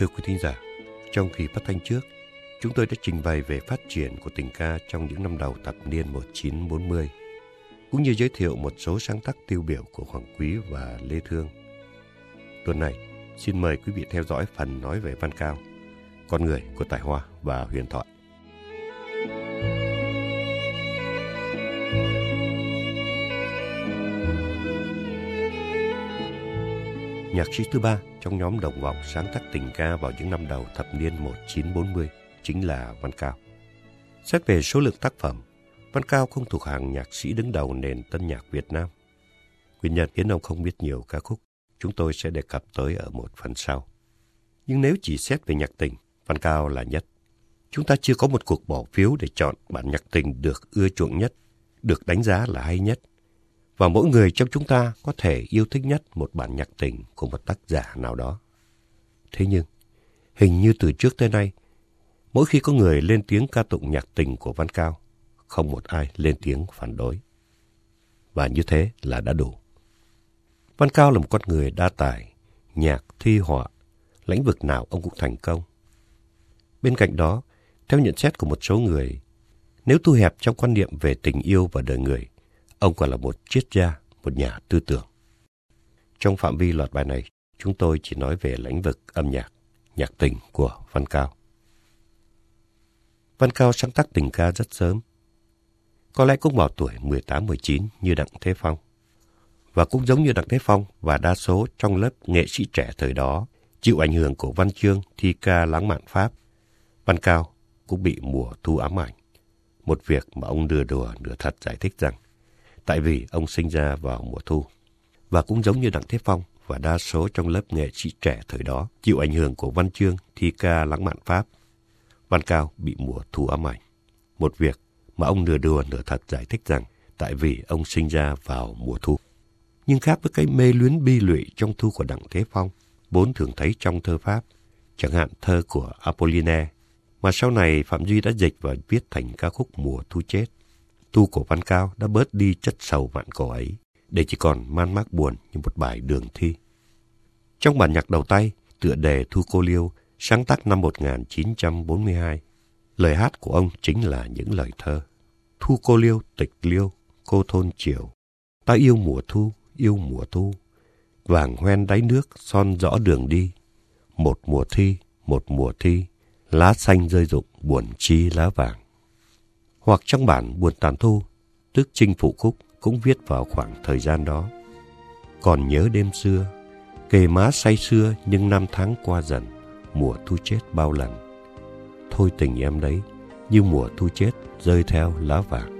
Thưa quý thính giả, trong kỳ phát thanh trước, chúng tôi đã trình bày về phát triển của tình ca trong những năm đầu thập niên 1940, cũng như giới thiệu một số sáng tác tiêu biểu của Hoàng Quý và Lê Thương. Tuần này, xin mời quý vị theo dõi phần nói về Văn Cao, con người của Tài Hoa và Huyền Thoại. Nhạc sĩ thứ ba trong nhóm đồng vọng sáng tác tình ca vào những năm đầu thập niên 1940 chính là Văn Cao. Xét về số lượng tác phẩm, Văn Cao không thuộc hàng nhạc sĩ đứng đầu nền tân nhạc Việt Nam. Nguyên nhân khiến ông không biết nhiều ca khúc, chúng tôi sẽ đề cập tới ở một phần sau. Nhưng nếu chỉ xét về nhạc tình, Văn Cao là nhất. Chúng ta chưa có một cuộc bỏ phiếu để chọn bản nhạc tình được ưa chuộng nhất, được đánh giá là hay nhất. Và mỗi người trong chúng ta có thể yêu thích nhất một bản nhạc tình của một tác giả nào đó. Thế nhưng, hình như từ trước tới nay, mỗi khi có người lên tiếng ca tụng nhạc tình của Văn Cao, không một ai lên tiếng phản đối. Và như thế là đã đủ. Văn Cao là một con người đa tài, nhạc, thi họa, lĩnh vực nào ông cũng thành công. Bên cạnh đó, theo nhận xét của một số người, nếu thu hẹp trong quan niệm về tình yêu và đời người, ông còn là một triết gia, một nhà tư tưởng. Trong phạm vi loạt bài này, chúng tôi chỉ nói về lĩnh vực âm nhạc, nhạc tình của Văn Cao. Văn Cao sáng tác tình ca rất sớm. Có lẽ cũng vào tuổi 18-19 như Đặng Thế Phong. Và cũng giống như Đặng Thế Phong và đa số trong lớp nghệ sĩ trẻ thời đó, chịu ảnh hưởng của văn chương thi ca lãng mạn Pháp, Văn Cao cũng bị mùa thu ám ảnh. Một việc mà ông đưa đùa nửa thật giải thích rằng, tại vì ông sinh ra vào mùa thu. Và cũng giống như Đặng Thế Phong và đa số trong lớp nghệ sĩ trẻ thời đó, chịu ảnh hưởng của văn chương thi ca lãng mạn Pháp, Văn Cao bị mùa thu ám ảnh. Một việc mà ông nửa đùa nửa thật giải thích rằng tại vì ông sinh ra vào mùa thu. Nhưng khác với cái mê luyến bi lụy trong thu của Đặng Thế Phong, vốn thường thấy trong thơ Pháp, chẳng hạn thơ của Apollinaire, mà sau này Phạm Duy đã dịch và viết thành ca khúc Mùa Thu Chết. Thu của Văn Cao đã bớt đi chất sầu vạn cổ ấy, để chỉ còn man mác buồn như một bài đường thi. Trong bản nhạc đầu tay, tựa đề Thu Cô Liêu, sáng tác năm 1942, lời hát của ông chính là những lời thơ. Thu cô liêu, tịch liêu, cô thôn chiều. Ta yêu mùa thu, yêu mùa thu. Vàng hoen đáy nước, son rõ đường đi. Một mùa thi, một mùa thi. Lá xanh rơi rụng, buồn chi lá vàng. Hoặc trong bản Buồn tàn thu, tức Trinh Phụ Khúc cũng viết vào khoảng thời gian đó. Còn nhớ đêm xưa, kề má say xưa nhưng năm tháng qua dần, mùa thu chết bao lần. Thôi tình em đấy, như mùa thu chết rơi theo lá vàng.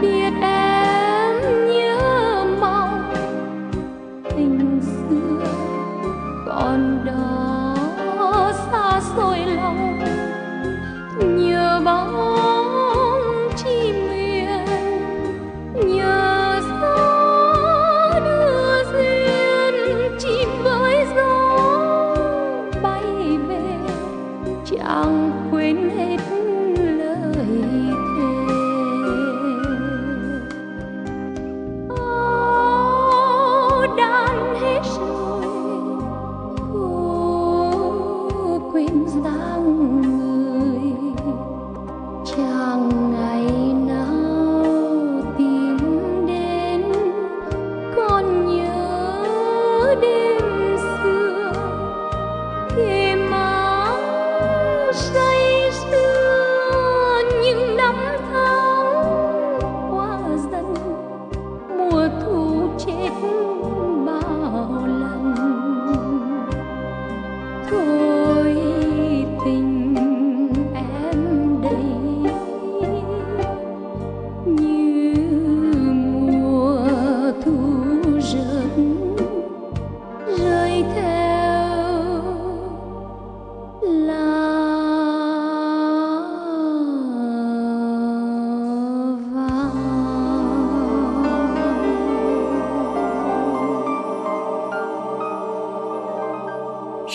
biết em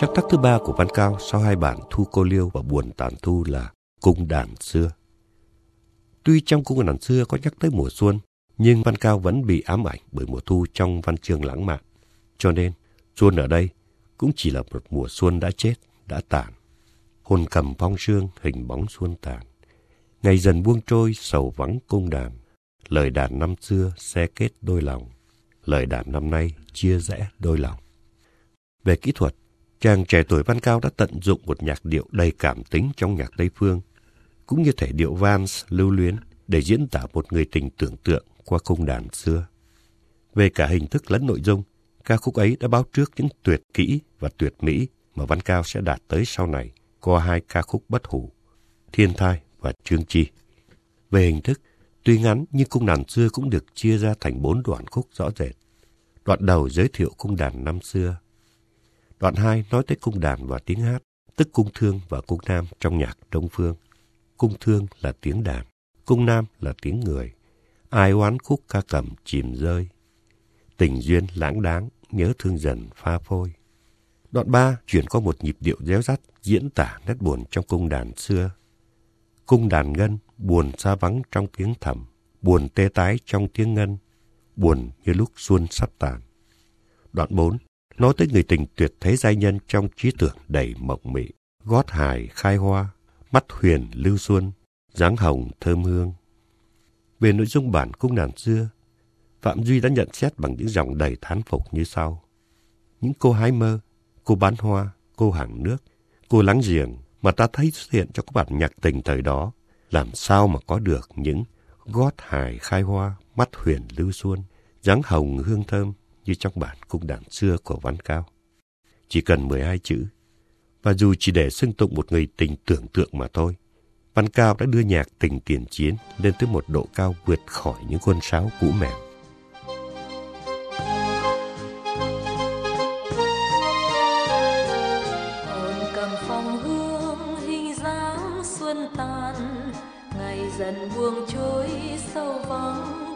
Sáng tác thứ ba của Văn Cao sau hai bản Thu Cô Liêu và Buồn Tàn Thu là Cung đàn xưa. Tuy trong cung đàn xưa có nhắc tới mùa xuân, nhưng Văn Cao vẫn bị ám ảnh bởi mùa thu trong văn chương lãng mạn. Cho nên, xuân ở đây cũng chỉ là một mùa xuân đã chết, đã tàn. Hồn cầm phong sương hình bóng xuân tàn. Ngày dần buông trôi sầu vắng cung đàn. Lời đàn năm xưa xe kết đôi lòng. Lời đàn năm nay chia rẽ đôi lòng. Về kỹ thuật, chàng trẻ tuổi Văn Cao đã tận dụng một nhạc điệu đầy cảm tính trong nhạc Tây Phương, cũng như thể điệu vans lưu luyến để diễn tả một người tình tưởng tượng qua cung đàn xưa. Về cả hình thức lẫn nội dung, ca khúc ấy đã báo trước những tuyệt kỹ và tuyệt mỹ mà Văn Cao sẽ đạt tới sau này qua hai ca khúc bất hủ, Thiên Thai và Trương Chi. Về hình thức, tuy ngắn nhưng cung đàn xưa cũng được chia ra thành bốn đoạn khúc rõ rệt. Đoạn đầu giới thiệu cung đàn năm xưa, Đoạn 2 nói tới cung đàn và tiếng hát, tức cung thương và cung nam trong nhạc Đông Phương. Cung thương là tiếng đàn, cung nam là tiếng người. Ai oán khúc ca cầm chìm rơi. Tình duyên lãng đáng, nhớ thương dần pha phôi. Đoạn 3 chuyển qua một nhịp điệu réo rắt diễn tả nét buồn trong cung đàn xưa. Cung đàn ngân, buồn xa vắng trong tiếng thầm, buồn tê tái trong tiếng ngân, buồn như lúc xuân sắp tàn. Đoạn 4 nói tới người tình tuyệt thế giai nhân trong trí tưởng đầy mộng mị, gót hài khai hoa, mắt huyền lưu xuân, dáng hồng thơm hương. Về nội dung bản cung đàn xưa, Phạm Duy đã nhận xét bằng những dòng đầy thán phục như sau. Những cô hái mơ, cô bán hoa, cô hàng nước, cô lắng giềng mà ta thấy xuất hiện trong các bản nhạc tình thời đó, làm sao mà có được những gót hài khai hoa, mắt huyền lưu xuân, dáng hồng hương thơm, như trong bản cung đàn xưa của Văn Cao. Chỉ cần 12 chữ, và dù chỉ để xưng tụng một người tình tưởng tượng mà thôi, Văn Cao đã đưa nhạc tình tiền chiến lên tới một độ cao vượt khỏi những quân sáo cũ mềm. dần buông trôi sâu vắng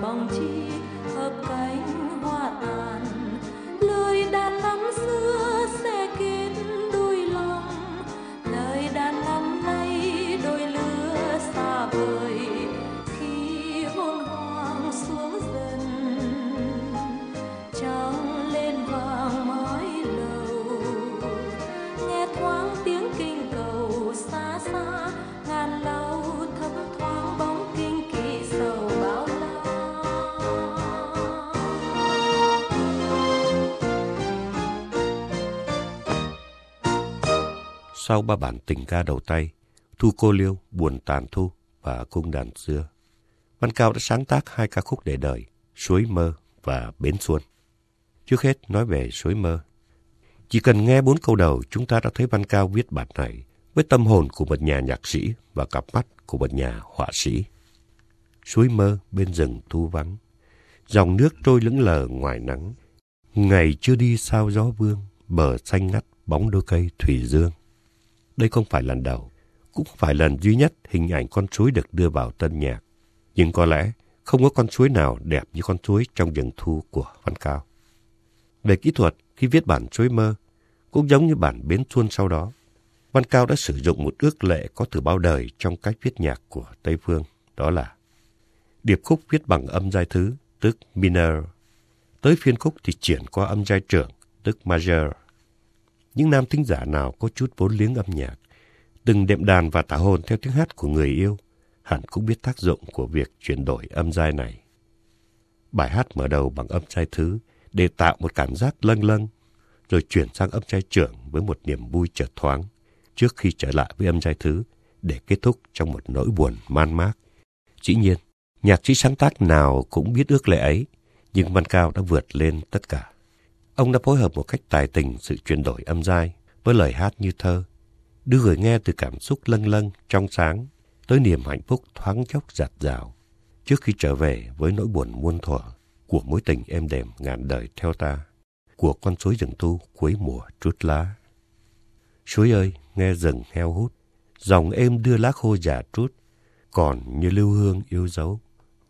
忘记。Sau ba bản tình ca đầu tay, Thu Cô Liêu, Buồn Tàn Thu và Cung Đàn Xưa. Văn Cao đã sáng tác hai ca khúc để đời, Suối Mơ và Bến Xuân. Trước hết nói về Suối Mơ. Chỉ cần nghe bốn câu đầu, chúng ta đã thấy Văn Cao viết bản này với tâm hồn của một nhà nhạc sĩ và cặp mắt của một nhà họa sĩ. Suối mơ bên rừng thu vắng, dòng nước trôi lững lờ ngoài nắng. Ngày chưa đi sao gió vương, bờ xanh ngắt bóng đôi cây thủy dương. Đây không phải lần đầu, cũng không phải lần duy nhất hình ảnh con suối được đưa vào tân nhạc. Nhưng có lẽ không có con suối nào đẹp như con suối trong rừng thu của Văn Cao. Về kỹ thuật, khi viết bản suối mơ, cũng giống như bản Bến Xuân sau đó, Văn Cao đã sử dụng một ước lệ có từ bao đời trong cách viết nhạc của Tây Phương, đó là điệp khúc viết bằng âm giai thứ, tức minor. Tới phiên khúc thì chuyển qua âm giai trưởng, tức major. Những nam thính giả nào có chút vốn liếng âm nhạc, từng đệm đàn và tả hồn theo tiếng hát của người yêu, hẳn cũng biết tác dụng của việc chuyển đổi âm giai này. Bài hát mở đầu bằng âm giai thứ để tạo một cảm giác lâng lâng, rồi chuyển sang âm giai trưởng với một niềm vui chợt thoáng, trước khi trở lại với âm giai thứ để kết thúc trong một nỗi buồn man mác. Dĩ nhiên, nhạc sĩ sáng tác nào cũng biết ước lệ ấy, nhưng Văn Cao đã vượt lên tất cả. Ông đã phối hợp một cách tài tình sự chuyển đổi âm giai với lời hát như thơ, đưa người nghe từ cảm xúc lâng lâng, trong sáng, tới niềm hạnh phúc thoáng chốc giạt rào, trước khi trở về với nỗi buồn muôn thuở của mối tình êm đềm ngàn đời theo ta, của con suối rừng tu cuối mùa trút lá. Suối ơi, nghe rừng heo hút, dòng êm đưa lá khô già trút, còn như lưu hương yêu dấu,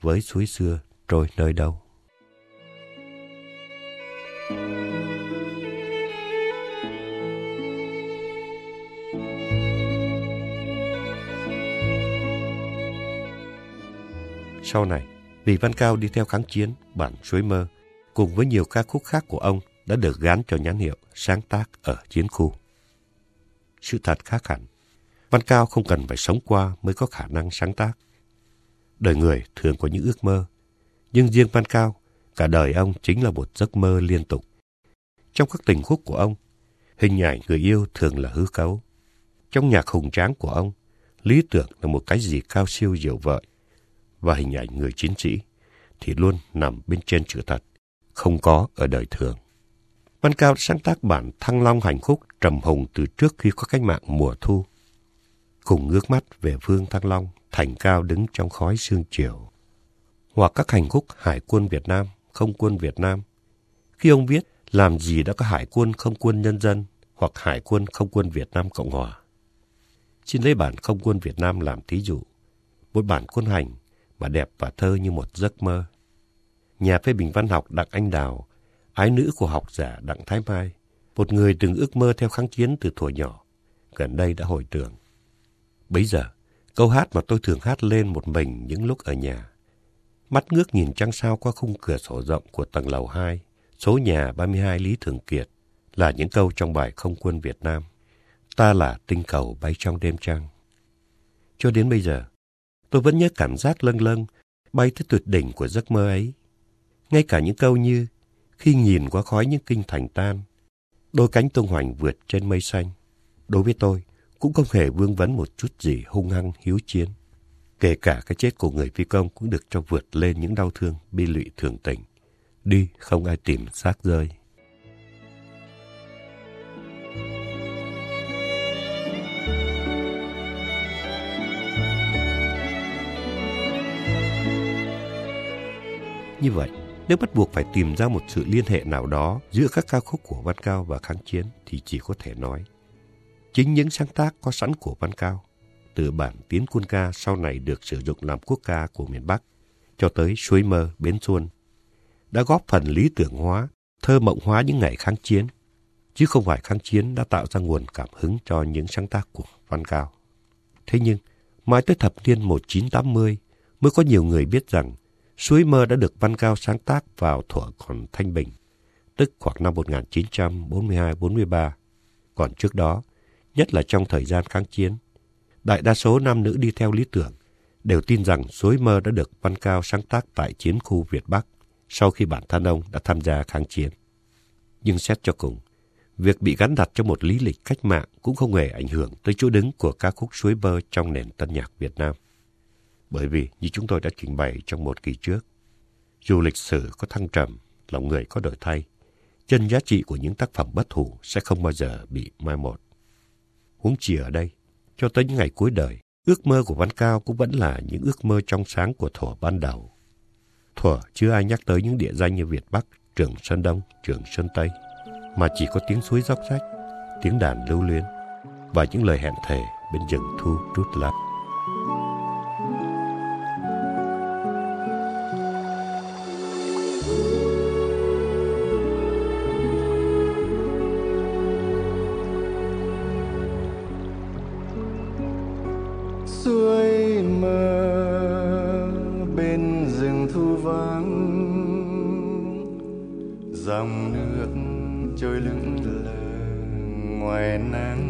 với suối xưa trôi nơi đâu. Sau này, vì Văn Cao đi theo kháng chiến, bản Suối Mơ, cùng với nhiều ca khúc khác của ông đã được gán cho nhãn hiệu sáng tác ở chiến khu. Sự thật khác hẳn, Văn Cao không cần phải sống qua mới có khả năng sáng tác. Đời người thường có những ước mơ, nhưng riêng Văn Cao, cả đời ông chính là một giấc mơ liên tục. Trong các tình khúc của ông, hình ảnh người yêu thường là hư cấu. Trong nhạc hùng tráng của ông, lý tưởng là một cái gì cao siêu diệu vợi, và hình ảnh người chiến sĩ thì luôn nằm bên trên chữ thật, không có ở đời thường. Văn Cao sáng tác bản Thăng Long Hành Khúc trầm hùng từ trước khi có cách mạng mùa thu. cùng ngước mắt về phương Thăng Long, thành cao đứng trong khói sương chiều. Hoặc các hành khúc Hải quân Việt Nam, không quân Việt Nam. Khi ông viết, làm gì đã có Hải quân không quân nhân dân hoặc Hải quân không quân Việt Nam Cộng Hòa. Xin lấy bản không quân Việt Nam làm thí dụ. Một bản quân hành mà đẹp và thơ như một giấc mơ. Nhà phê bình văn học Đặng Anh Đào, ái nữ của học giả Đặng Thái Mai, một người từng ước mơ theo kháng chiến từ thuở nhỏ, gần đây đã hồi tưởng. Bấy giờ, câu hát mà tôi thường hát lên một mình những lúc ở nhà. Mắt ngước nhìn trăng sao qua khung cửa sổ rộng của tầng lầu 2, số nhà 32 Lý Thường Kiệt, là những câu trong bài Không quân Việt Nam. Ta là tinh cầu bay trong đêm trăng. Cho đến bây giờ, tôi vẫn nhớ cảm giác lâng lâng bay tới tuyệt đỉnh của giấc mơ ấy. Ngay cả những câu như khi nhìn qua khói những kinh thành tan, đôi cánh tung hoành vượt trên mây xanh. Đối với tôi, cũng không hề vương vấn một chút gì hung hăng hiếu chiến. Kể cả cái chết của người phi công cũng được cho vượt lên những đau thương bi lụy thường tình. Đi không ai tìm xác rơi. Như vậy, nếu bắt buộc phải tìm ra một sự liên hệ nào đó giữa các ca khúc của Văn Cao và kháng chiến thì chỉ có thể nói chính những sáng tác có sẵn của Văn Cao từ bản tiến quân ca sau này được sử dụng làm quốc ca của miền Bắc cho tới suối mơ bến xuân đã góp phần lý tưởng hóa, thơ mộng hóa những ngày kháng chiến, chứ không phải kháng chiến đã tạo ra nguồn cảm hứng cho những sáng tác của Văn Cao. Thế nhưng, mãi tới thập niên 1980 mới có nhiều người biết rằng Suối mơ đã được Văn Cao sáng tác vào thuở còn thanh bình, tức khoảng năm 1942-43. Còn trước đó, nhất là trong thời gian kháng chiến, đại đa số nam nữ đi theo lý tưởng đều tin rằng Suối mơ đã được Văn Cao sáng tác tại chiến khu Việt Bắc sau khi bản thân ông đã tham gia kháng chiến. Nhưng xét cho cùng, việc bị gắn đặt cho một lý lịch cách mạng cũng không hề ảnh hưởng tới chỗ đứng của ca khúc Suối mơ trong nền tân nhạc Việt Nam. Bởi vì, như chúng tôi đã trình bày trong một kỳ trước, dù lịch sử có thăng trầm, lòng người có đổi thay, chân giá trị của những tác phẩm bất hủ sẽ không bao giờ bị mai một. Huống chi ở đây, cho tới những ngày cuối đời, ước mơ của Văn Cao cũng vẫn là những ước mơ trong sáng của thuở ban đầu. Thuở chưa ai nhắc tới những địa danh như Việt Bắc, Trường Sơn Đông, Trường Sơn Tây, mà chỉ có tiếng suối róc rách, tiếng đàn lưu luyến và những lời hẹn thề bên rừng thu trôi lững lờ ngoài nắng.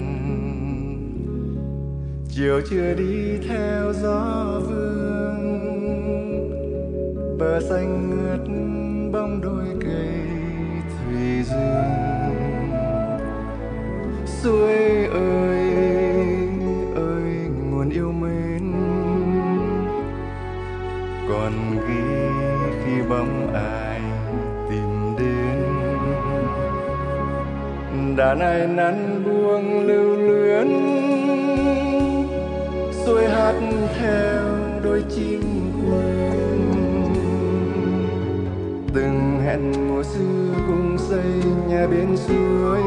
Chiều chưa đi theo gió vương, bờ xanh ngượt bóng đôi cây thủy dương. Suối đàn ai nắn buông lưu luyến. Xuôi hát theo đôi chim quên. Từng hẹn mùa xưa cùng xây nhà bên suối.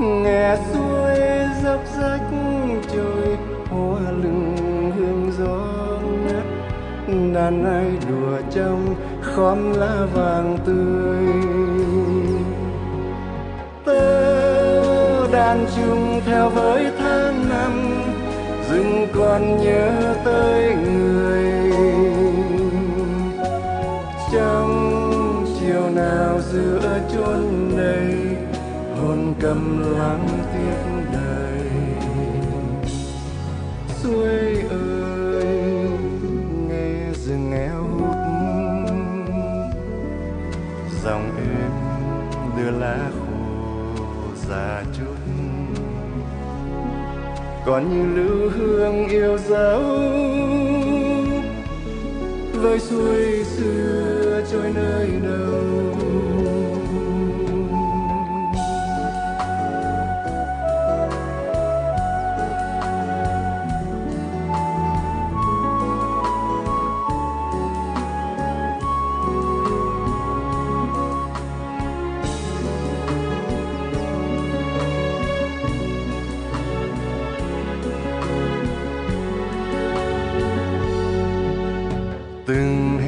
Nghe suối dốc rách trôi hoa lưng hương gió nát đàn ai đùa trong khóm lá vàng tươi. Đàn chung theo với tháng năm, dừng còn nhớ tới người. Trong chiều nào giữa chốn đây, hồn cầm lắng tiếc đời. Suối ơi, nghe rừng éo hút, dòng êm đưa lá còn như lưu hương yêu dấu. Với suối xưa trôi nơi đâu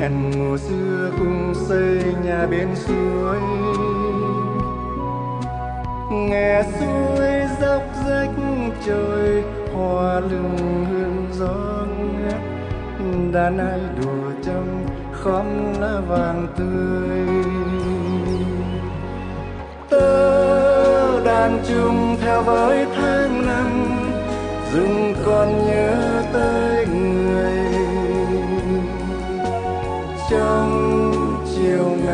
hẹn mùa xưa cùng xây nhà bên suối. Nghe suối dốc rách trời, hoa lưng hương gió ngát đàn ai đùa trong khóm lá vàng tươi. Tơ đàn chung theo với tháng năm dừng còn nhớ tới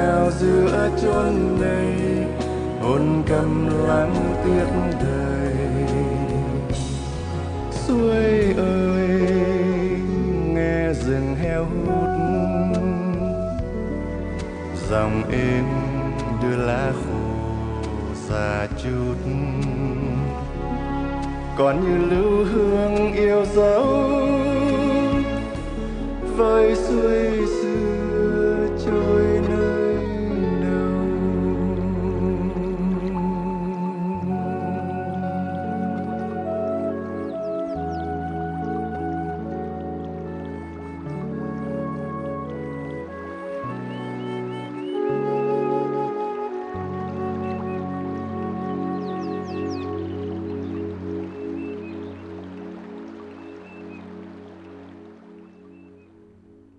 nào giữa chốn này, hồn cầm lắng tiếc đời. Suối ơi, nghe rừng heo hút, dòng êm đưa lá khô xa chút. Còn như lưu hương yêu dấu với suối